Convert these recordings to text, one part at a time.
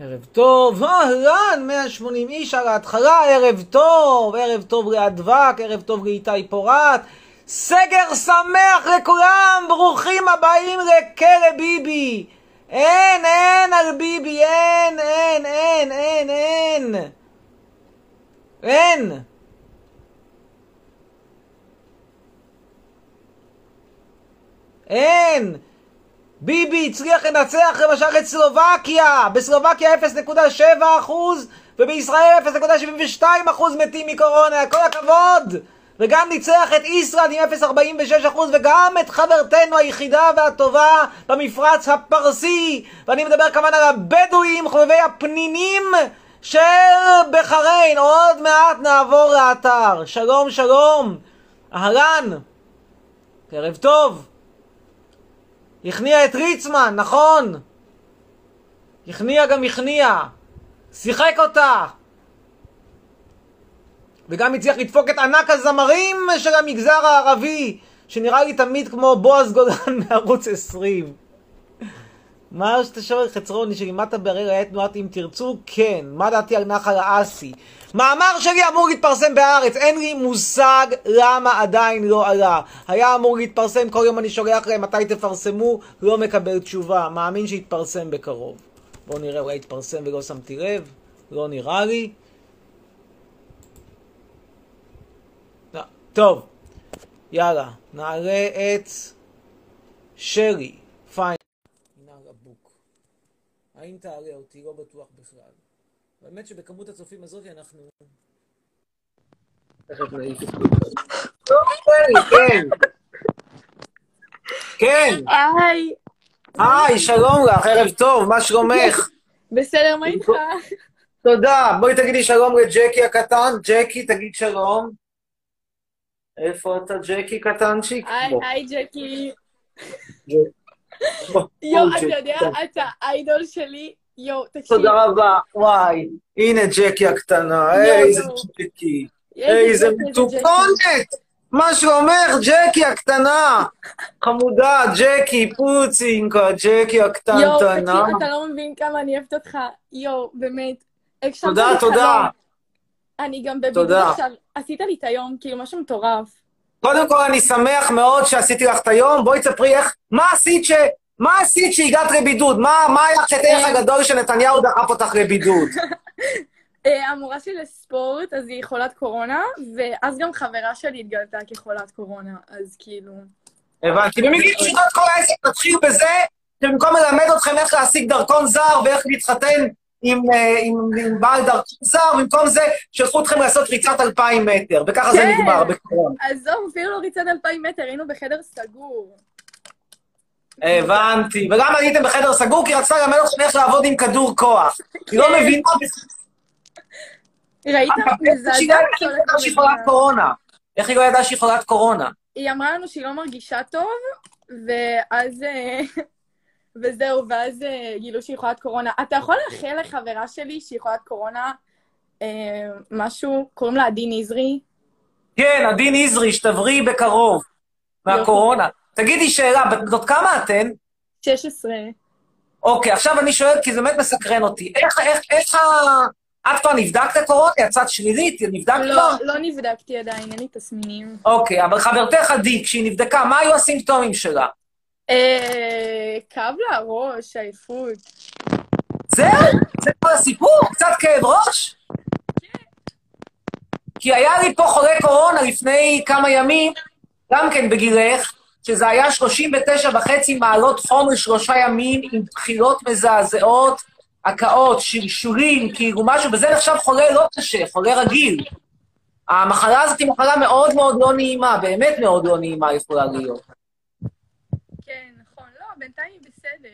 ערב טוב, אהלן, 180 איש על ההתחלה, ערב טוב, ערב טוב לאדווק, ערב טוב לאיתי פורת, סגר שמח לכולם, ברוכים הבאים לכלא ביבי. אין, אין על ביבי, אין, אין, אין, אין, אין. אין. אין. ביבי הצליח לנצח למשל את סלובקיה, בסלובקיה 0.7% ובישראל 0.72% מתים מקורונה, כל הכבוד! וגם ניצח את איסלנד עם 0.46% וגם את חברתנו היחידה והטובה במפרץ הפרסי ואני מדבר כמובן על הבדואים, חובבי הפנינים של בחריין. עוד מעט נעבור לאתר. שלום שלום, אהלן, ערב טוב. הכניע את ריצמן, נכון? הכניע גם הכניע. שיחק אותה. וגם הצליח לדפוק את ענק הזמרים של המגזר הערבי, שנראה לי תמיד כמו בועז גולן מערוץ 20. מה שאתה שואל חצרוני שלימדת ברגע היה תנועת אם תרצו? כן. מה דעתי על נחל האסי? מאמר שלי אמור להתפרסם בהארץ, אין לי מושג למה עדיין לא עלה. היה אמור להתפרסם, כל יום אני שולח להם מתי תפרסמו, לא מקבל תשובה. מאמין שיתפרסם בקרוב. בואו נראה, אולי יתפרסם ולא שמתי לב, לא נראה לי. לא. טוב, יאללה, נעלה את שרי, פיין. האם תעלה אותי? לא בטוח בכלל. האמת שבכמות הצופים הזאת אנחנו... כן. כן. היי. היי, שלום לך, ערב טוב, מה שלומך? בסדר, מה איתך? תודה. בואי תגידי שלום לג'קי הקטן. ג'קי, תגיד שלום. איפה אתה, ג'קי קטנצ'יק? היי, ג'קי. יואו, אתה יודע, אתה איידול שלי. יואו, תקשיב. תודה רבה, וואי. הנה ג'קי הקטנה, איזה ג'קי. איזה מטופונת! מה שאומר ג'קי הקטנה! חמודה, ג'קי, פוצינקה, ג'קי הקטנטנה. יואו, תקשיב, אתה לא מבין כמה אני אוהבת אותך. יואו, באמת. תודה, תודה. אני גם בבידוד עכשיו, עשית לי את היום, כאילו, משהו מטורף. קודם כל, אני שמח מאוד שעשיתי לך את היום. בואי תספרי איך, מה עשית ש... מה עשית שהגעת לבידוד? מה, מה היה חטאך הגדול שנתניהו דחף אותך לבידוד? המורה שלי לספורט, אז היא חולת קורונה, ואז גם חברה שלי התגלתה כחולת קורונה, אז כאילו... הבנתי. במילים פשוטות כל העסק מתחיל בזה שבמקום ללמד אתכם איך להשיג דרכון זר ואיך להתחתן עם, עם, עם בעל דרכון זר, במקום זה שלחו אתכם לעשות ריצת אלפיים מטר, וככה זה נגמר בקורונה. עזוב, אפילו לא ריצת אלפיים מטר, היינו בחדר סגור. הבנתי. וגם הייתם בחדר סגור כי רצתה ללמד אתכם איך לעבוד עם כדור כוח. היא לא מבינה... ראית? איך היא לא ידעה שהיא חולת קורונה? איך היא לא ידעה שהיא חולת קורונה? היא אמרה לנו שהיא לא מרגישה טוב, ואז... וזהו, ואז גילו שהיא חולת קורונה. אתה יכול לאחל לחברה שלי שהיא חולת קורונה משהו? קוראים לה עדי נזרי? כן, עדי נזרי, שתבריא בקרוב מהקורונה. תגידי שאלה, בנות כמה אתן? 16. אוקיי, עכשיו אני שואל, כי זה באמת מסקרן אותי. איך, איך, איך ה... את כבר נבדקת לקורונה? יצאת שלילית? נבדקת לא, כבר? לא נבדקתי עדיין, אין לי תסמינים. אוקיי, אבל חברתך עדי, כשהיא נבדקה, מה היו הסימפטומים שלה? אה... כאב לה הראש, עייפות. זהו? זה כל הסיפור? קצת כאב ראש? כי היה לי פה חולה קורונה לפני כמה ימים, גם כן בגילך, שזה היה 39 וחצי מעלות חום לשלושה ימים, עם בחילות מזעזעות, הקאות, שלשולים, כאילו משהו, וזה נחשב חולה לא קשה, חולה רגיל. המחלה הזאת היא מחלה מאוד מאוד לא נעימה, באמת מאוד לא נעימה יכולה להיות. כן, נכון. לא, בינתיים היא בסדר.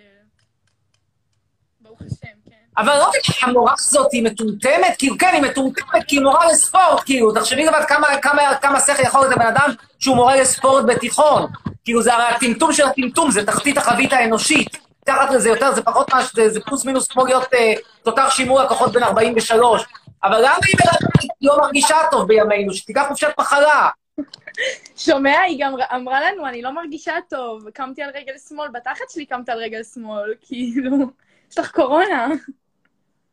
ברוך השם, כן. אבל לא רק המורה הזאת היא מטומטמת, כאילו, כן, היא מטומטמת כי היא מורה לספורט, כאילו, תחשבי לבד כמה, כמה, כמה שכל יכול להיות לבן אדם שהוא מורה לספורט בתיכון. כאילו, זה הרי הטמטום של הטמטום, זה תחתית החבית האנושית. מתחת לזה יותר, זה פחות מה, זה, זה פלוס מינוס כמו להיות אה, תותח שימור לקוחות בן 43. אבל למה היא לא מרגישה טוב בימינו? שתיקח חופשת מחלה. שומע, היא גם אמרה לנו, אני לא מרגישה טוב, קמתי על רגל שמאל, בתחת שלי קמת על רגל שמאל, כאילו, יש לך קורונה.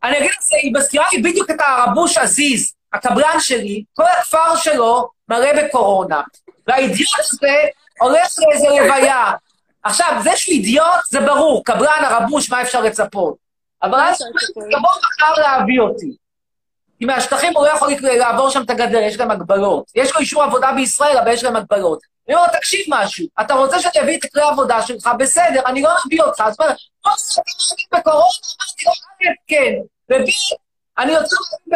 אני אגיד לך, היא מזכירה לי בדיוק את הרבוש עזיז, הקבלן שלי, כל הכפר שלו מלא בקורונה. והאידיוט הזה הולך לאיזה לוויה. עכשיו, זה שהוא אידיוט, זה ברור, קבלן, הרבוש, מה אפשר לצפות? אבל אז יבוא מחר להביא אותי. כי מהשטחים הוא לא יכול לעבור שם את הגדר, יש גם הגבלות. יש לו אישור עבודה בישראל, אבל יש גם הגבלות. אני אומר לו, תקשיב משהו, אתה רוצה שאני אביא את כלי העבודה שלך, בסדר, אני לא מביא אותך. אז הוא אומר, לא, בקורונה? אמרתי לו, כן, ובי, אני רוצה,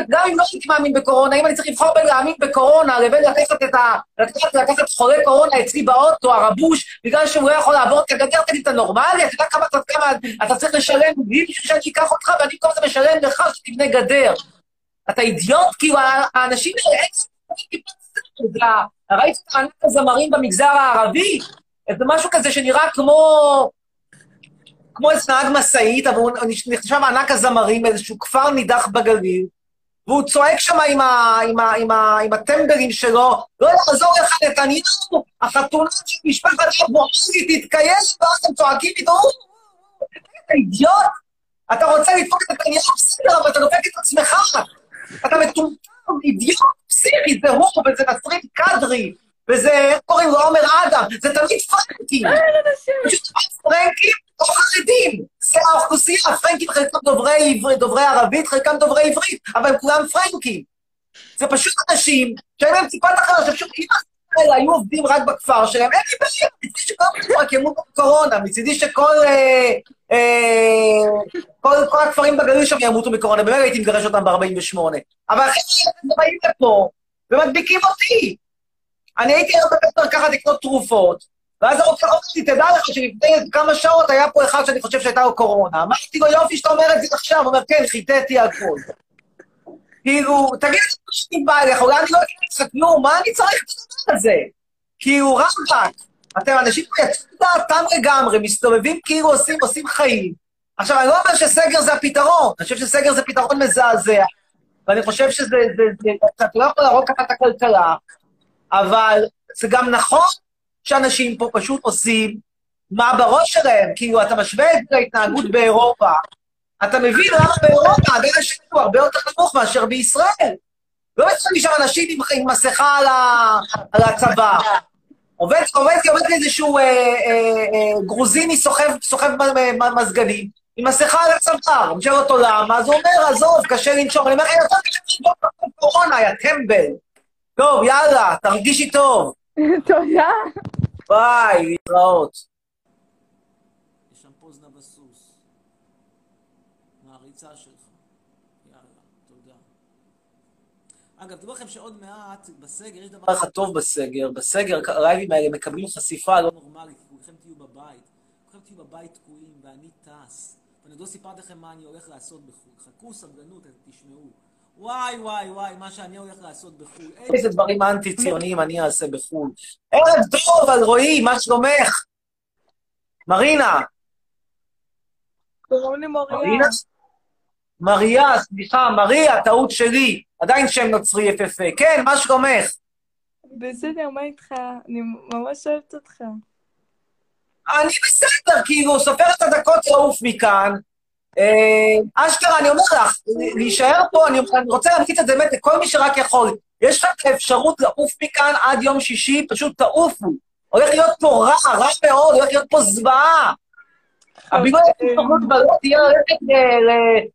גם אם לא הייתי מאמין בקורונה, אם אני צריך לבחור בין להאמין בקורונה לבין לקחת את ה... לקחת, לקחת חולה קורונה אצלי באוטו, הרבוש, בגלל שהוא לא יכול לעבור את הגדר, תגיד, אתה נורמלי? אתה יודע כמה, כמה אתה צריך לשלם לי בשביל שאני אקח אותך, ואני במקום זה משלם לך שתבנה גדר. אתה אידיוט? כאילו, האנשים האלה, ראית את הזמרים במגזר הערבי? זה משהו כזה שנראה כמו... כמו איזה נהג משאית, אבל הוא נחשב ענק הזמרים, איזשהו כפר נידח בגליל, והוא צועק שם עם, ה, עם, ה, עם, ה, עם הטמברים שלו, לא יעזור לך נתניהו, החתונה של משפחת אבו-עזי תתקיים, ואז הם צועקים איתו, אתה אידיוט? אתה רוצה לדפוק את נתניהו בסדר, אבל אתה דופק את עצמך. אתה מטומטם, אידיוט, פסיכי, זה הוא, וזה נסרין קדרי, וזה, איך קוראים לו, עומר אדם, זה תמיד פרנקים. פשוט או חרדים. זה האוכלוסייה, הפרנקים חלקם דוברי עברית, דוברי ערבית, חלקם דוברי עברית, אבל הם כולם פרנקים. זה פשוט אנשים שאין להם ציפת אחרת, שפשוט אם האלה היו עובדים רק בכפר שלהם, אין לי בעיה, מצידי שכל הכפר ימותו בקורונה, מצידי שכל כל, כל הכפרים בגליל שם ימותו מקורונה, באמת הייתי מגרש אותם ב-48. אבל אחרי שהם באים לפה ומדביקים אותי. אני הייתי היום בבית מרקחת לקנות תרופות, ואז הרופא אומר לי, תדע לך שלפני כמה שעות היה פה אחד שאני חושב שהייתה לו קורונה. אמרתי לו, יופי שאתה אומר את זה עכשיו. הוא אומר, כן, חיטאתי הכול. כאילו, תגיד, אני בא אליך, אולי אני לא אגיד לך כלום, מה אני צריך את הדבר הזה? כאילו, רמב"ק, אתם אנשים יצאו דעתם לגמרי, מסתובבים כאילו עושים, עושים חיים. עכשיו, אני לא אומר שסגר זה הפתרון, אני חושב שסגר זה פתרון מזעזע, ואני חושב שזה, זה, זה, אתה לא יכול להרוג ככה את הכלכלה, אבל זה גם נכון שאנשים פה פשוט עושים מה בראש שלהם, כאילו, אתה משווה את ההתנהגות באירופה, אתה מבין למה באירופה הגל השני הוא הרבה יותר נמוך מאשר בישראל. לא יצא שם אנשים עם, עם מסכה על, ה, על הצבא. עובד, עובד, עובד איזשהו אה, אה, אה, גרוזיני סוחב, סוחב מזגנים, עם מסכה על הצוואר. אני שואל אותו למה, אז הוא אומר, עזוב, קשה לנשום. אני אומר, יותר קשה לנשום בקורונה, יא טמבל. טוב, יאללה, תרגישי טוב. תודה. ביי, להתראות. יש שם פוזנה בסוס. מעריצה שלך. יאללה, תודה. אגב, תדעו לכם שעוד מעט, בסגר, יש דבר אחד טוב בסגר. בסגר, הרייבים האלה מקבלים חשיפה לא נורמלית, כי כולכם תהיו בבית. כולכם תהיו בבית תקועים, ואני טס. ואני עוד לא סיפרתי לכם מה אני הולך לעשות בחו"ל. חכו סבלנות, תשמעו. וואי, וואי, וואי, מה שאני הולך לעשות בחו"ל. איזה דברים אנטי-ציוניים אני אעשה בחו"ל. ערב טוב, אלרועי, מה שלומך? מרינה. קוראים לי מוריה. מריה, סליחה, מריה, טעות שלי. עדיין שם נוצרי יפהפה. כן, מה שלומך? בסדר, מה איתך? אני ממש אוהבת אותך. אני בסדר, כאילו, סופר את הדקות לעוף מכאן. אה, אשכרה, אני אומר לך, להישאר פה, אני, רוצה להמליץ את זה באמת לכל מי שרק יכול. יש לך את האפשרות לעוף מכאן עד יום שישי, פשוט תעופו. הולך להיות פה רע, רע מאוד, הולך להיות פה זוועה. הבגלל ההתפרעות בלא תהיה ללכת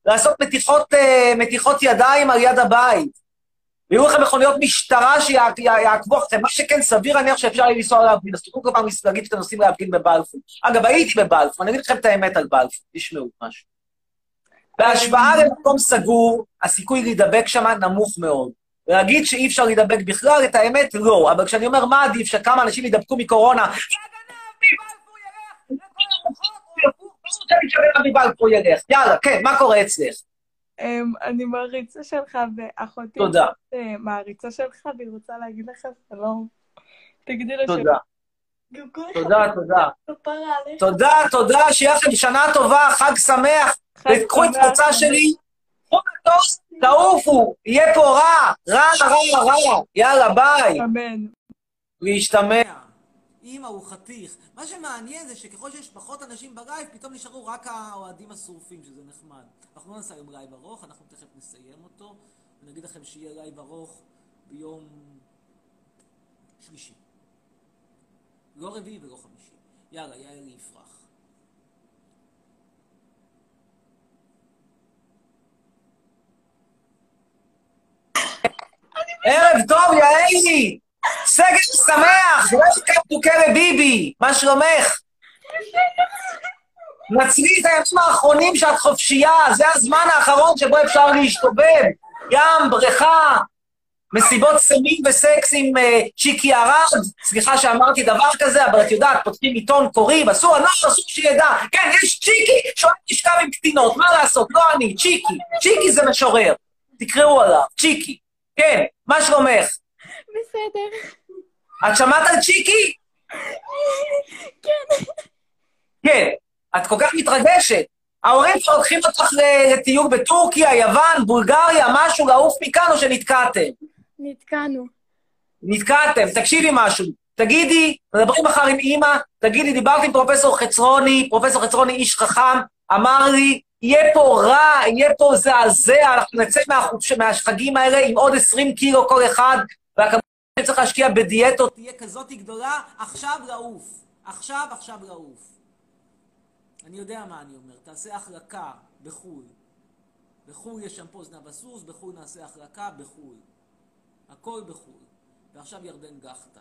לעשות אה, מתיחות ידיים על יד הבית. ויהיו לכם מכוניות משטרה שיעקבו אחריכם. מה שכן, סביר להניח שאפשר יהיה לנסוע להפגין. אז תוכלו כל פעם להגיד שאתם נוסעים להפגין בבלפור. אגב, הייתי בבלפור, אני אגיד לכם את האמת על בלפור, תשמעו משהו. בהשוואה למקום סגור, הסיכוי להידבק שם נמוך מאוד. להגיד שאי אפשר להידבק בכלל, את האמת, לא. אבל כשאני אומר מה עדיף, שכמה אנשים יידבקו מקורונה, יאללה, כן, מה קורה אצלך? אני מעריצה שלך, ואחותי תודה. מעריצה שלך, והיא רוצה להגיד לך שלום. תגידי לה תודה. תודה, תודה. תודה, תודה, שיהיה לכם שנה טובה, חג שמח. וקחו את קבוצה שלי, קחו מטוס, תעופו, יהיה פה רע, רע, רע, רע. יאללה, ביי. אמן. להשתמע. אימא הוא חתיך. מה שמעניין זה שככל שיש פחות אנשים בלייב, פתאום נשארו רק האוהדים השרופים, שזה נחמד. אנחנו לא נעשה היום לייב ארוך, אנחנו תכף נסיים אותו, ונגיד לכם שיהיה לייב ארוך ביום שלישי. לא רביעי ולא חמישי. יאללה, יאללה יפרח. ערב טוב, יעלי! סגל שמח! Welcome to כלא ביבי! מה שלומך? נצלי את הימים האחרונים שאת חופשייה, זה הזמן האחרון שבו אפשר להשתובב. ים, בריכה, מסיבות סמים וסקס עם uh, צ'יקי ארד. סליחה שאמרתי דבר כזה, אבל את יודעת, פותחים עיתון, קוראים, אסור, הנוער אסור שידע. כן, יש צ'יקי שאוהב לשכב עם קטינות, מה לעשות? לא אני, צ'יקי. צ'יקי זה משורר. תקראו עליו, צ'יקי. כן, מה שלומך? בסדר. את שמעת על צ'יקי? כן. כן. את כל כך מתרגשת. ההורים שלך לוקחים אותך לטיול בטורקיה, יוון, בולגריה, משהו, לעוף מכאן או שנתקעתם? נתקענו. נתקעתם. תקשיבי משהו. תגידי, מדברים מחר עם אימא, תגידי, דיברתי עם פרופסור חצרוני, פרופסור חצרוני איש חכם, אמר לי, יהיה פה רע, יהיה פה זעזע, אנחנו נצא מהחופש, מהחגים האלה עם עוד 20 קילו כל אחד, והכמות שצריך להשקיע בדיאטות תהיה כזאת גדולה, עכשיו לעוף. עכשיו, עכשיו לעוף. אני יודע מה אני אומר, תעשה החלקה בחו"ל. בחו"ל יש שם פה זנב הסוס, בחו"ל נעשה החלקה, בחו"ל. הכל בחו"ל. ועכשיו ירדן גחטן.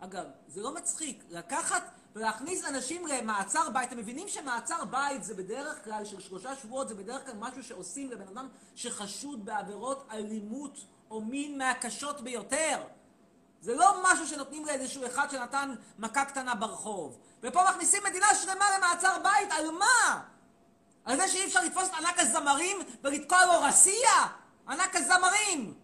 אגב, זה לא מצחיק, לקחת ולהכניס אנשים למעצר בית. אתם מבינים שמעצר בית זה בדרך כלל, של שלושה שבועות, זה בדרך כלל משהו שעושים לבן אדם שחשוד בעבירות אלימות או מין מהקשות ביותר. זה לא משהו שנותנים לאיזשהו אחד שנתן מכה קטנה ברחוב. ופה מכניסים מדינה שלמה למעצר בית, על מה? על זה שאי אפשר לתפוס את ענק הזמרים ולתקוע לו רסייה? ענק הזמרים!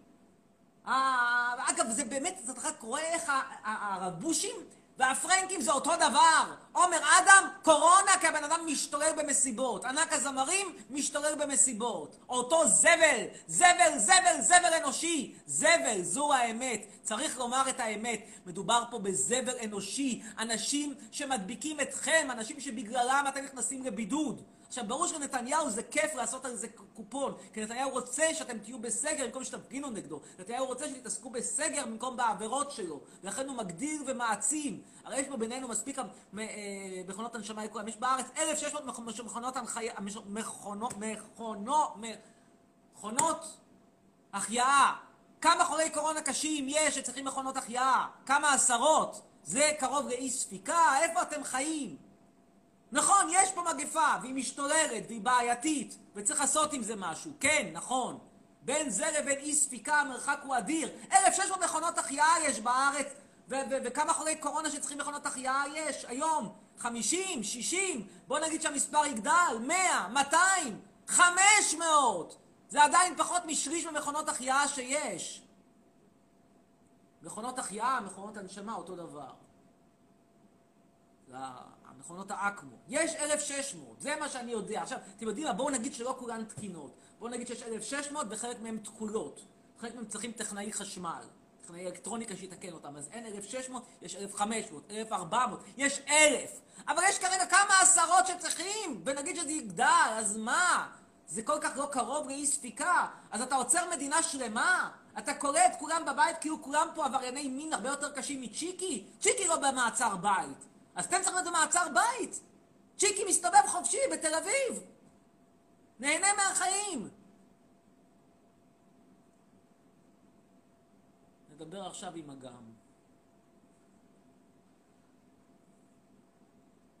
אגב, זה באמת, אתה רואה איך הרבושים והפרנקים זה אותו דבר. עומר אדם, קורונה, כי הבן אדם משתולל במסיבות. ענק הזמרים, משתולל במסיבות. אותו זבל, זבל, זבל, זבל אנושי. זבל, זו האמת. צריך לומר את האמת. מדובר פה בזבל אנושי. אנשים שמדביקים אתכם, אנשים שבגללם אתם נכנסים לבידוד. עכשיו, ברור שלנתניהו זה כיף לעשות על זה קופון, כי נתניהו רוצה שאתם תהיו בסגר במקום שתפגינו נגדו. נתניהו רוצה שתתעסקו בסגר במקום בעבירות שלו, ולכן הוא מגדיר ומעצים. הרי יש פה בינינו מספיק אה, מכונות הנשמה לכולם. יש בארץ 1,600 מכונות הנחיה, מכונות, מכונות, מכונות החייאה. כמה חולי קורונה קשים יש שצריכים מכונות החייאה? כמה עשרות? זה קרוב לאי ספיקה? איפה אתם חיים? נכון, יש פה מגפה, והיא משתוללת, והיא בעייתית, וצריך לעשות עם זה משהו. כן, נכון. בין זה לבין אי ספיקה המרחק הוא אדיר. 1,600 מכונות החייאה יש בארץ, וכמה חולי קורונה שצריכים מכונות החייאה יש היום? 50, 60, בוא נגיד שהמספר יגדל, 100, 200, 500. זה עדיין פחות משליש ממכונות החייאה שיש. מכונות החייאה, מכונות הנשמה, אותו דבר. מכונות האקמו. יש 1,600, זה מה שאני יודע. עכשיו, אתם יודעים מה? בואו נגיד שלא כולן תקינות. בואו נגיד שיש 1,600 וחלק מהן תקולות. חלק מהן צריכים טכנאי חשמל. טכנאי אלקטרוניקה שיתקן אותם. אז אין 1,600, יש 1,500, 1,400, יש 1,000. אבל יש כרגע כמה עשרות שצריכים, ונגיד שזה יגדל, אז מה? זה כל כך לא קרוב לאי ספיקה. אז אתה עוצר מדינה שלמה? אתה קורא את כולם בבית כאילו כולם פה עברייני מין הרבה יותר קשים מצ'יקי? צ'יקי לא במעצר בית. אז אתם צריכים להיות במעצר בית. צ'יקי מסתובב חופשי בתל אביב. נהנה מהחיים. נדבר עכשיו עם אגם.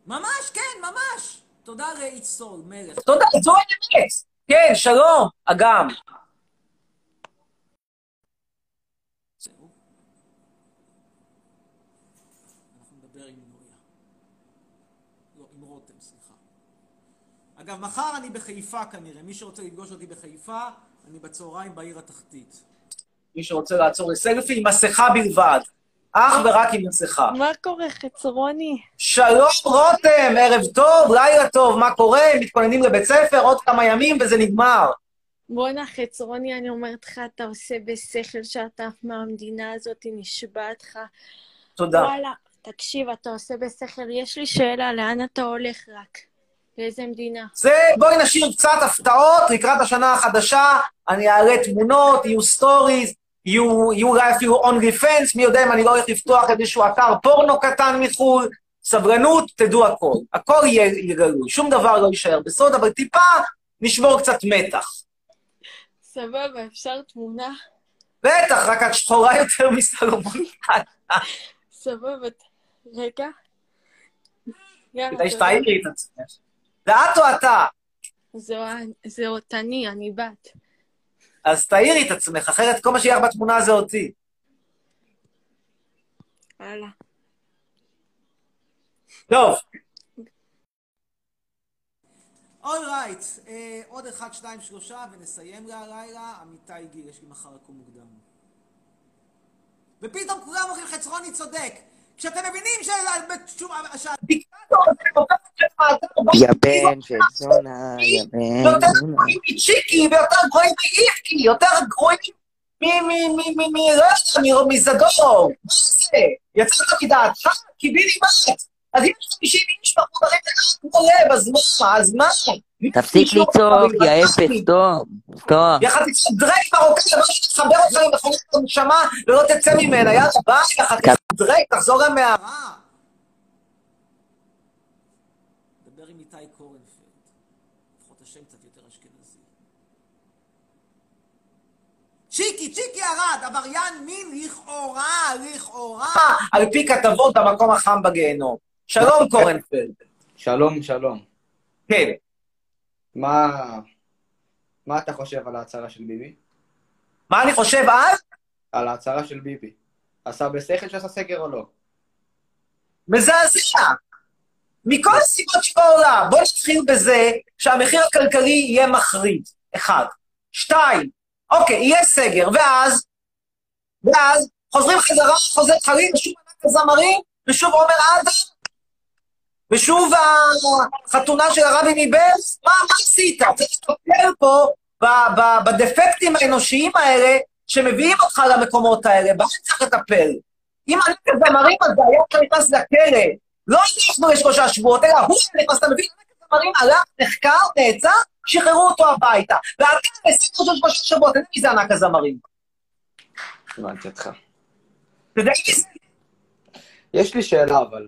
ממש, כן, ממש. תודה לאיצול, מלך. תודה, זו האמת. כן, שלום, אגם. אגב, מחר אני בחיפה כנראה. מי שרוצה לפגוש אותי בחיפה, אני בצהריים בעיר התחתית. מי שרוצה לעצור לסלפי, עם מסכה בלבד. אך ורק עם מסכה. מה קורה, חצרוני? שלום, רותם, ערב טוב, לילה טוב, מה קורה? מתכוננים לבית ספר, עוד כמה ימים וזה נגמר. בואנה, חצרוני, אני אומרת לך, אתה עושה בשכל שאתה עף מהמדינה הזאת, נשבעת לך. תודה. וואלה, תקשיב, אתה עושה בשכל. יש לי שאלה, לאן אתה הולך רק? לאיזה מדינה? זה, בואי נשאיר קצת הפתעות לקראת השנה החדשה, אני אעלה תמונות, יהיו סטוריז, יהיו יהיו אולי אפילו OnlyFans, מי יודע אם אני לא הולך לפתוח איזשהו אתר פורנו קטן מחו"ל, סבלנות, תדעו הכל. הכל יהיה גלוי, שום דבר לא יישאר בסוד, אבל טיפה נשמור קצת מתח. סבבה, אפשר תמונה? בטח, רק את שחורה יותר מסלומון. סבבה, רגע. כדאי. שתעירי את עצמך. זה את או אתה? זו- זה אותני, אני בת. אז תעירי את עצמך, אחרת כל מה שיהיה בתמונה זה אותי. וואלה. טוב. אולרייט, אה, עוד אחד, שתיים, שלושה, ונסיים להלילה. עמיתי גיל, יש לי מחר לקום מוקדם. ופתאום כולם אומרים, חצרוני צודק. כשאתם מבינים מאזר, יא בן של זונה, יא בן יותר. גרועים מצ'יקי ויותר גרועים מאיפקי, יותר גרועים. לא מזדור. מה זה? יצאת מדעתך? קיבינימט. אז אם יש 50 איש מחוברים לאט כמו לב, אז מה? אז מה? תפסיק לצעוק, יא אפס, טוב, טוב. יחד עם דרק מרוקאי, דבר שתחבר אותך למכונית הנשמה ולא תצא ממנה, יאללה, ביי, יחד דרק, תחזור למערה. דבר עם איתי קורנפלד. לפחות השם קצת יותר אשכנזי. צ'יקי, צ'יקי ארד, עבריין מין לכאורה, לכאורה. על פי כתבות במקום החם בגיהנום. שלום קורנפלד. שלום, שלום. כן. מה... מה אתה חושב על ההצהרה של ביבי? מה אני חושב אז? על ההצהרה של ביבי. עשה בשכל שעשה סגר או לא? מזעזע. מכל הסיבות שבעולם. בוא נתחיל בזה שהמחיר הכלכלי יהיה מחריד. אחד. שתיים, אוקיי, יהיה סגר, ואז, ואז חוזרים חזרה, חוזר חליל, ושוב ענק הזמרים, ושוב עומר אדם, ושוב החתונה של הרבי מבלס, מה, מה עשית? צריך לטפל פה בדפקטים האנושיים האלה שמביאים אותך למקומות האלה, בהם צריך לטפל. אם ענק הזמרים הזה היה עכשיו נכנס לכלא, לא אנחנו לשלושה שבועות, אלא הוא היה נכנס, אתה מבין? הזמרים הלך, נחקר, נעצר, שחררו אותו הביתה. ואתה עשית אותו שלושה שבועות, יודע מי זה ענק הזמרים. הבנתי אותך. אתה יודע מי זה? יש לי שאלה, אבל.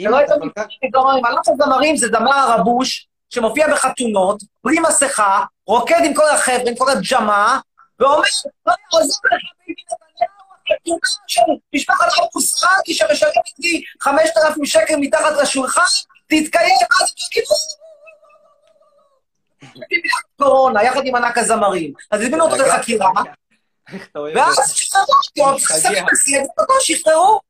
אתה לא אתה יודע כל כך... מי זה זמרים. ענק הזמרים זה דמר הרבוש, שמופיע בחתונות, בלי מסכה, רוקד עם כל החבר'ה, עם כל הג'מה, ואומר, לא יעזור לך ביבי נתניהו, החתונה של משפחת אבו סרקי שמשלמת לי 5,000 שקל מתחת לשולחן, תתקיים, אז תגידו... קורונה, יחד עם ענק הזמרים. אז הזמינו אותו לחקירה, ואז? שחררו אותו שחררו.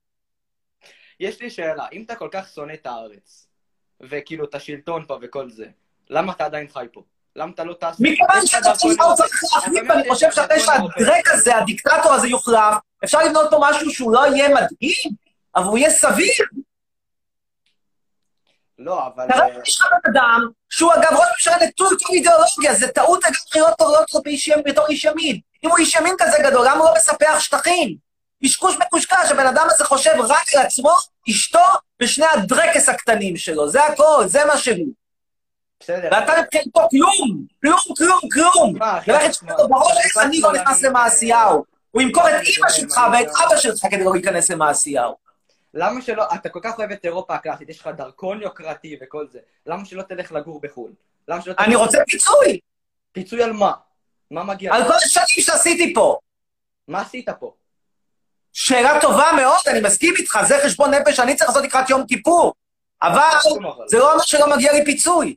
יש לי שאלה, אם אתה כל כך שונא את הארץ, וכאילו את השלטון פה וכל זה, למה אתה עדיין חי פה? למה אתה לא טס? מכיוון יש לך שאתה דרכון צריך. להחליף, באמת, חושב שאחרי. שהדרק הזה, הדיקטטור הזה יוחלף, אפשר לבנות פה משהו שהוא לא יהיה מדהים, אבל הוא יהיה סביר. לא, אבל... כרגע יש לך בן אדם, שהוא אגב ראש ממשלה נטול כל אידיאולוגיה, זה טעות אגב בחירות טובות בתור איש ימין. אם הוא איש ימין כזה גדול, למה הוא לא מספח שטחים? קשקוש מקושקש, הבן אדם הזה חושב רק על עצמו, אשתו ושני הדרקס הקטנים שלו, זה הכל, זה מה שהוא. בסדר. ואתה מבחינתו כלום, כלום, כלום, כלום. מה, אחי, ולך אתה יש שמאל. לו בראש איך אני לא נכנס למעשיהו. הוא ימכור את אימא שלך ואת אבא שלך כדי לא להיכנס למעשיהו. למה שלא, אתה כל כך אוהב את אירופה הקלאסית, יש לך דרכון יוקרתי וכל זה, למה שלא תלך לגור בחו"ל? למה שלא אני תלך- רוצה פיצוי פיצוי על מה? מה מגיע? על? כל השנים שעשיתי פה. מה עשית פה? שאלה טובה מאוד, אני מסכים איתך, זה חשבון נפש שאני צריך לעשות לקראת יום כיפור. אבל. זה לא אומר שלא מגיע לי פיצוי.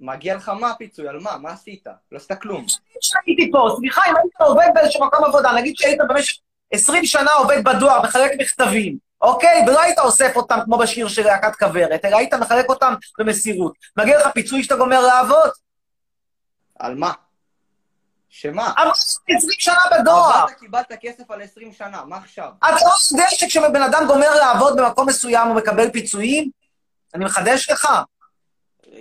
מגיע לך מה פיצוי? על מה? מה עשית? לא עשית כלום. שהייתי פה, סליחה, אם היית עובד באיזשהו מקום עבודה, נגיד שהיית במשך 20 שנה עובד בדואר, מחלק מכתבים, אוקיי? ולא היית אוסף אותם כמו בשיר של להקת כוורת, אלא היית מחלק אותם במסירות. מגיע לך פיצוי שאתה גומר לעבוד? על מה? שמה? אמרתי 20 שנה בדואר. עבדת, קיבלת כסף על 20 שנה, מה עכשיו? אתה לא יודע שכשבן אדם גומר לעבוד במקום מסוים הוא מקבל פיצויים? אני מחדש לך.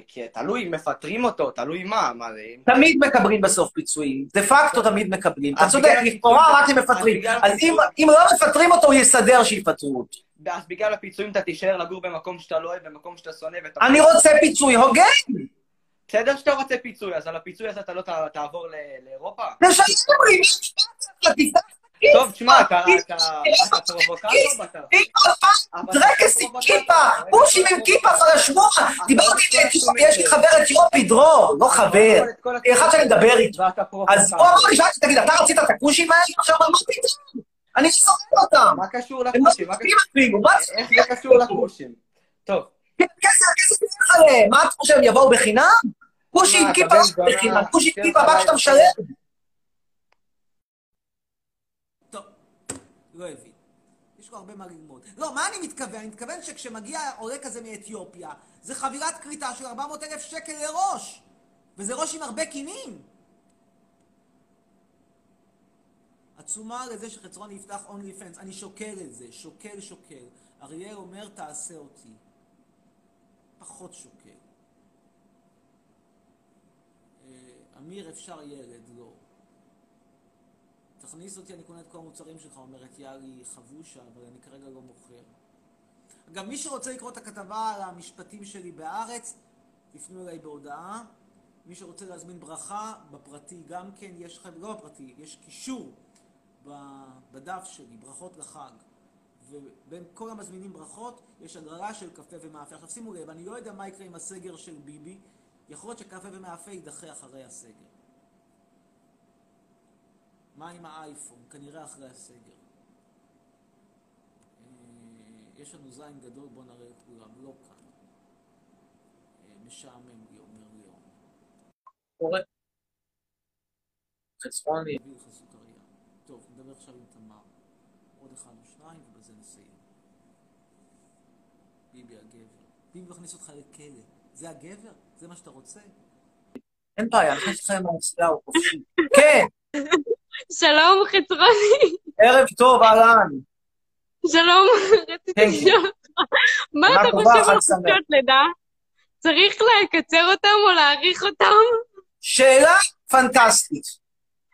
כי תלוי אם מפטרים אותו, תלוי מה, מה זה... תמיד מקבלים בסוף פיצויים. דה פקטו תמיד מקבלים. אתה צודק, לכאורה רק אם מפטרים. אז אם- לא מפטרים אותו, הוא יסדר שיפטרו אותו. אז בגלל הפיצויים אתה תישאר לגור במקום שאתה לא אוהב, במקום שאתה שונא, ואתה... אני רוצה פיצוי הוגן. בסדר שאתה רוצה פיצוי, אז על הפיצוי הזה אתה לא תעבור לאירופה? אכפת לך? תפתח. טוב, תשמע, אתה פרובוקטור אבל דרקס עם. כיפה, פושים עם כיפה פלשמוע. דיברתי יש לי חבר אתיופי, דרור, לא חבר. אחד שאני מדבר איתו. אז. הוא אמר לי, שאלתי, תגיד, אתה רצית את הכושים האלה? עכשיו, מה פתאום? אני שונא אותם. מה קשור לא לכושים? מה מה איך זה קשור לכושים? טוב. כסף, כסף ילך עליהם. מה אתה חושב, יבואו בחינם? כושי עם מה, כיפה בחינם, כושי עם כן, כיפה, חלק. שאתה משלם. טוב, לא הבין. יש לו הרבה מה ללמוד. לא, מה אני מתכוון? אני מתכוון שכשמגיע עולה כזה מאתיופיה, זה חבירת כריתה של 400 אלף שקל לראש. וזה ראש עם הרבה קינים. עצומה לזה שחצרון יפתח אונלי פנס. אני שוקל את זה, שוקל שוקל. אריאל אומר, תעשה אותי. פחות שוקל. אה, אמיר, אפשר ילד, לא. תכניס אותי, אני קונה את כל המוצרים שלך, אומרת יאלי חבושה, אבל אני כרגע לא מוכר. אגב, מי שרוצה לקרוא את הכתבה על המשפטים שלי בהארץ, תפנו אליי בהודעה. מי שרוצה להזמין ברכה, בפרטי גם כן, יש לכם, לא בפרטי, יש קישור בדף שלי, ברכות לחג. ובין כל המזמינים ברכות, יש הגרלה של קפה ומאפה. עכשיו שימו לב, אני לא יודע מה יקרה עם הסגר של ביבי, יכול להיות שקפה ומאפה יידחה אחרי הסגר. מה עם האייפון? כנראה אחרי הסגר. אה, יש לנו זין גדול, בוא נראה את כולם, לא כאן. אה, משעמם לי, אומר ליאון. קורה. סוכריה. טוב, נדבר עכשיו עם תמר. עוד אחד או שניים, ובזה נסיים. ביבי הגבר. ביבי מכניס אותך לכלא. זה הגבר? זה מה שאתה רוצה? אין בעיה, אני נכנס לך עם הנסיעה, הוא חופשי. כן, שלום, חצרוני. ערב טוב, אהלן. שלום, רציתי כן. לשאול אותך, מה אתה חושב על. חופשות לידה? צריך לקצר אותם או להאריך אותם? שאלה פנטסטית.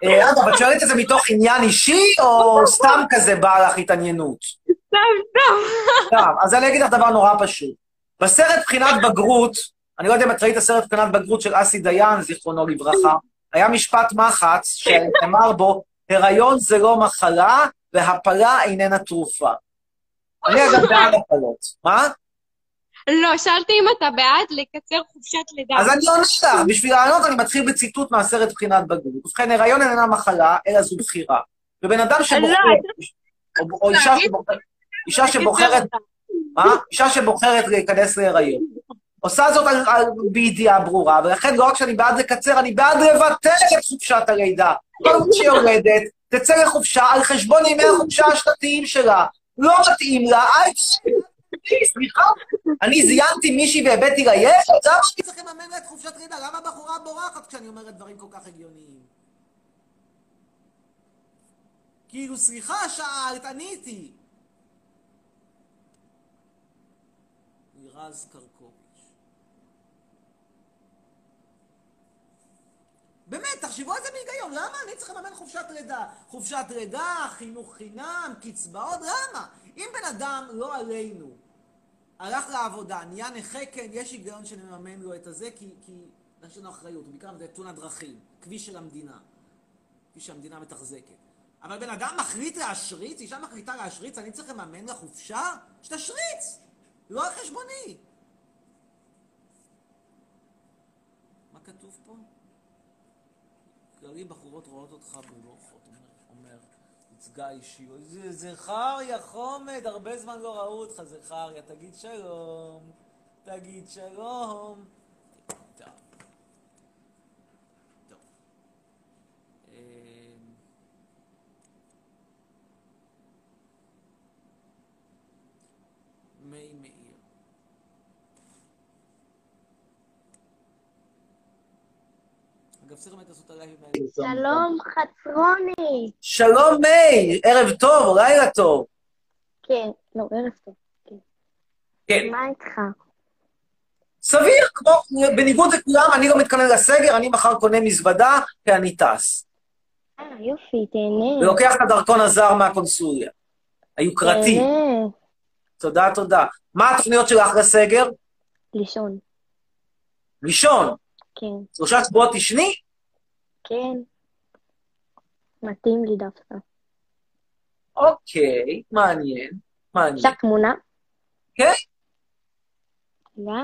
אה, אגב, את שואלת את זה מתוך עניין אישי, או סתם כזה בא לך התעניינות? סתם, סתם. טוב, אז אני אגיד לך דבר נורא פשוט. בסרט בחינת בגרות, אני לא יודע אם את ראית סרט בחינת בגרות של אסי דיין, זיכרונו לברכה, היה משפט מחץ שנאמר בו, הריון זה לא מחלה, והפלה איננה תרופה. אני אגב בעד הפלות. מה? לא, שאלתי אם אתה בעד לקצר חופשת לידה. אז אני עונה לך, בשביל לענות אני מתחיל בציטוט מהסרט בחינת בגרות. ובכן, הריון איננה מחלה, אלא זו בחירה. ובן אדם שבוחר, לא, או- או אישה שבוחרת, מה? אישה שבוחרת להיכנס להיריון. עושה זאת בידיעה ברורה, ולכן לא רק שאני בעד לקצר, אני בעד לבטל את חופשת הלידה. כל מי שיולדת, תצא לחופשה על חשבון ימי החופשה השנתיים שלה. לא מתאים לה, אל תצאי, סליחה. אני זיינתי מישהי והבאתי לה ילד, למה אני צריך לממן לה את חופשת לידה, למה הבחורה בורחת כשאני אומרת דברים כל כך הגיוניים? כאילו, סליחה, שאלת, עניתי. לירז קרקוביץ'. באמת, תחשבו על זה בהיגיון, למה אני צריך לממן חופשת לידה? חופשת לידה, חינוך חינם, קצבאות, למה? אם בן אדם, לא עלינו, הלך לעבודה, נהיה נכה, כן, יש היגיון שנממן לו את הזה, כי, כי יש לנו אחריות, בעיקר זה תאונת דרכים, כביש של המדינה, כביש שהמדינה מתחזקת. אבל בן אדם מחליט להשריץ, אישה מחליטה להשריץ, אני צריך לממן לה חופשה? שתשריץ! לא על חשבוני. מה כתוב פה? כללי בחורות רואות אותך בלוחות, אומר, הוצגה אישיות. זכריה, חומד, הרבה זמן לא ראו אותך, זכריה, תגיד שלום, תגיד שלום. טוב. אמ, מי מאיר. אגב, צריך באמת לעשות הלייבים האלה. שלום, חצרוני. שלום מיי, ערב טוב לילה טוב. כן, לא, ערב טוב. כן, מה איתך? סביר, כמו, בניגוד לכולם, אני לא מתכונן לסגר, אני מחר קונה מזוודה, כי אני טס. אה, יופי, תהנה. ולוקח את הדרכון הזר מהקונסוליה. היוקרתי. תהנה. תודה, תודה. מה התוכניות שלך לסגר? לישון. לישון. כן, שלושה שבועות תשני? כן. מתאים לי דווקא. אוקיי, מעניין. מעניין. אפשר תמונה? כן. תודה.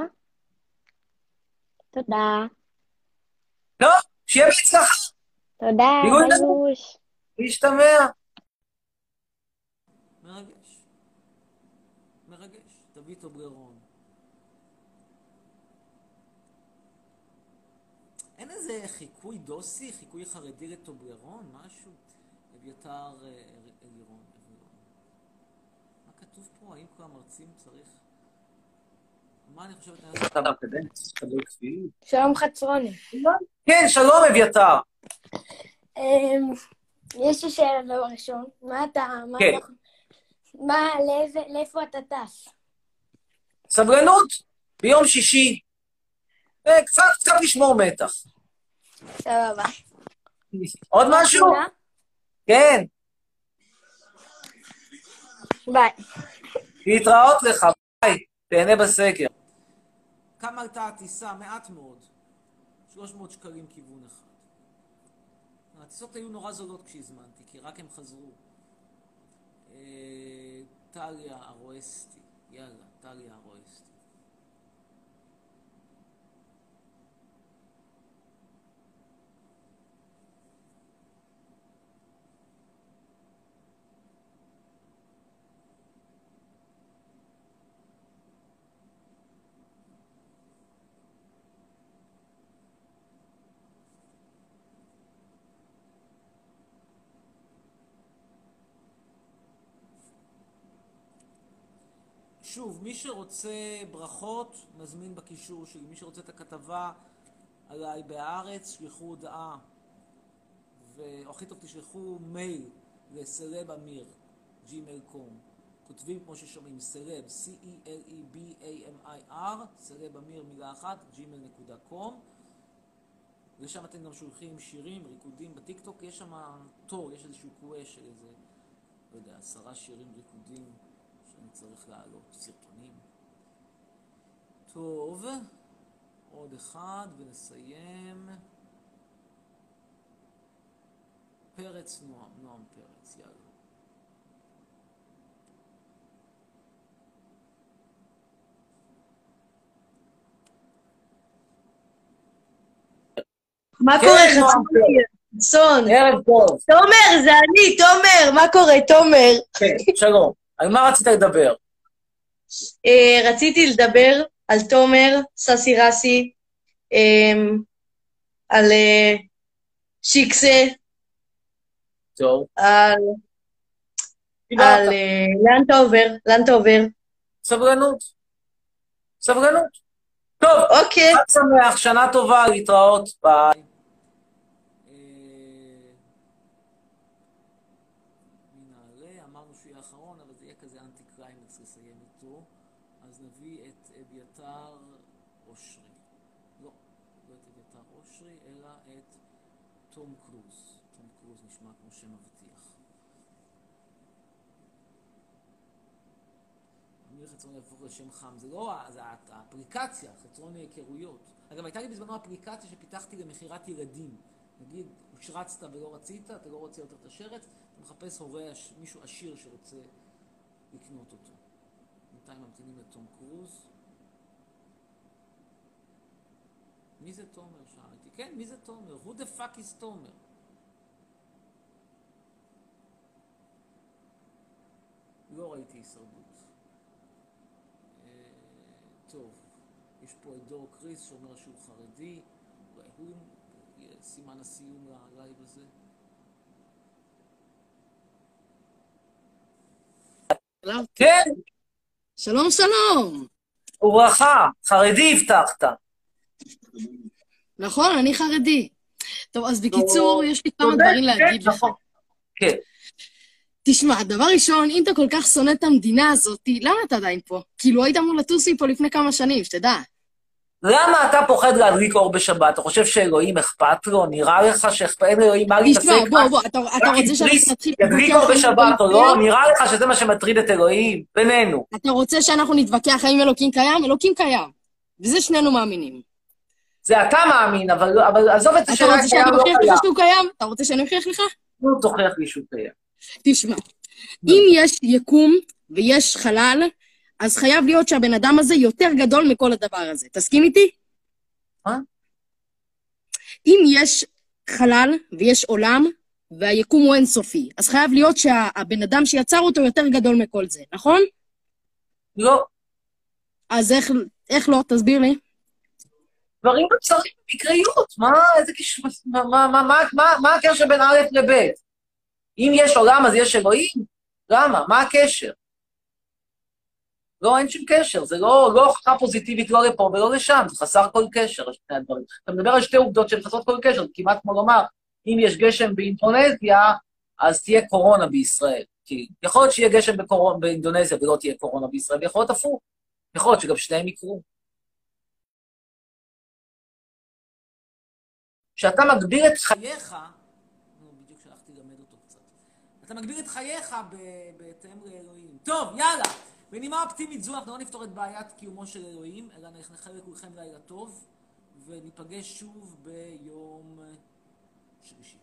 תודה. לא, שיהיה בהצלחה, תודה, ביוש. להשתמע. מרגש. מרגש. תביא טובלרון. אין איזה חיקוי דוסי, חיקוי חרדי לטובלרון, משהו? אביתר אה, אלירון. אלירון. מה כתוב פה? האם כל המרצים צריך... מה אני חושבת... שלום חצרוני. כן, שלום אביתר. אמ, יש לי שאלה דבר ראשון. מה אתה... מה כן. אתה... מה, לאיפה אתה טס? סבלנות, ביום שישי. אה, קצת, קצת לשמור מתח. סבבה. עוד משהו? כן, ביי. להתראות לך, ביי. תהנה בסגר. כמה עלתה הטיסה? מעט מאוד. 300 שקלים כיוון אחד. הטיסות היו נורא זולות כשהזמנתי, כי רק הם חזרו. אה, טליה ארואסטי, יאללה, טליה ארואסטי. שוב, מי שרוצה ברכות, מזמין בקישור שלי. מי שרוצה את הכתבה עליי בהארץ, שלחו הודעה. או הכי טוב תשלחו מייל לסלב אמיר, gmail.com. כותבים כמו ששומעים, סלב, C-E-L-E-B-A-M-I-R, סלב אמיר מילה אחת, gmail.com. ושם אתם גם שולחים שירים, ריקודים בטיקטוק, יש שם תור, יש איזשהו קווה של איזה, לא יודע, עשרה שירים ריקודים שאני צריך להעלות, סרטונים. טוב, עוד אחד ונסיים. פרץ נועם, נועם פרץ, יאללה. מה כן, קורה, חצי? ערב טוב. תומר, זה אני, תומר, מה קורה, תומר? כן, שלום. על מה רצית לדבר? אה, רציתי לדבר על תומר ססי רסי, אה, על אה, שיקסה, טוב. על... על... לאן אתה עובר? לאן אתה עובר? סבלנות. סבלנות. טוב, אוקיי. חג שמח, שנה טובה, להתראות. ביי. אה, מי נעלה? אמרנו שהוא יהיה האחרון, אבל זה יהיה כזה אנטי קליימקס לסיים איתו. אז נביא את אביתר אושרי. לא, לא את אביתר אושרי, אלא את תום קרוז. תום קרוז נשמע כמו שם מבטיח. אמיר חצרוני יהפוך לשם חם. זה לא, זה האפליקציה, חצרוני היכרויות. אגב, הייתה לי בזמנו אפליקציה שפיתחתי למכירת ילדים. נגיד, הושרצת ולא רצית, אתה לא רוצה יותר את השרץ, אתה מחפש הורה, מישהו עשיר שרוצה לקנות אותו. בינתיים ממתינים לתום קרוז. מי זה תומר? שאלתי. כן, מי זה תומר? Who the fuck is תומר? לא ראיתי הישרדות. אה, טוב, יש פה את דור קריס שאומר שהוא חרדי, אולי הוא סימן הסיום ללייב הזה. כן, שלום, שלום. וברכה. חרדי הבטחת. נכון, אני חרדי. טוב, אז בקיצור, יש לי כמה דברים כן, להגיד לך. נכון. כן. תשמע, דבר ראשון, אם אתה כל כך שונא את המדינה הזאת, למה אתה עדיין פה? כאילו, היית אמור לטוס מפה לפני כמה שנים, שתדע. למה אתה פוחד להדליק אור בשבת? אתה חושב שאלוהים אכפת לו? נראה לך שאין לאלוהים מה להתעסק? תשמע, בוא, בוא, אתה אתה רוצה שאנחנו תריס נתחיל ידליק אור בשבת או לא? קיים? נראה לך שזה מה שמטריד את אלוהים? בינינו. אתה רוצה שאנחנו נתווכח האם אלוקים קיים? אלוקים קיים. וזה שנינו מאמינים. זה אתה מאמין, אבל אבל עזוב את אתה השאלה רוצה אם שאני קיים או לא אוכיח קיים. לך שהוא קיים? אתה רוצה שאני אוכיח לך? נו, תוכיח לי שהוא קיים. תשמע, אם יש יקום ויש חלל, אז חייב להיות שהבן אדם הזה יותר גדול מכל הדבר הזה. תסכים איתי? מה? אם יש חלל ויש עולם, והיקום הוא אינסופי, אז חייב להיות שהבן אדם שיצר אותו יותר גדול מכל זה, נכון? לא. אז איך, איך לא? תסביר לי. דברים נוצרים במקריות. מה, איזה קשר, מה, מה, מה, מה, מה, מה הקשר בין א' לב'? אם יש עולם אז יש אלוהים? למה? מה הקשר? לא, אין שום קשר. זה לא, לא הוכחה פוזיטיבית לא לפה ולא לשם, זה חסר כל קשר, שני הדברים. אתה מדבר על שתי עובדות שהן חסרות כל קשר, זה כמעט כמו לומר, אם יש גשם באינדונזיה, אז תהיה קורונה בישראל. כי יכול להיות שיהיה גשם בקורונה, באינדונזיה ולא תהיה קורונה בישראל, ויכול להיות הפוך. יכול להיות שגם שניהם יקרו. כשאתה מגביר את חייך, בדיוק שלחתי ללמד אותו קצת. אתה מגביר את חייך בהתאם לאלוהים. טוב, יאללה. בנימה אופטימית זו אנחנו לא נפתור את בעיית קיומו של אלוהים, אלא נאחל לכולכם לילה טוב, וניפגש שוב ביום שלישי.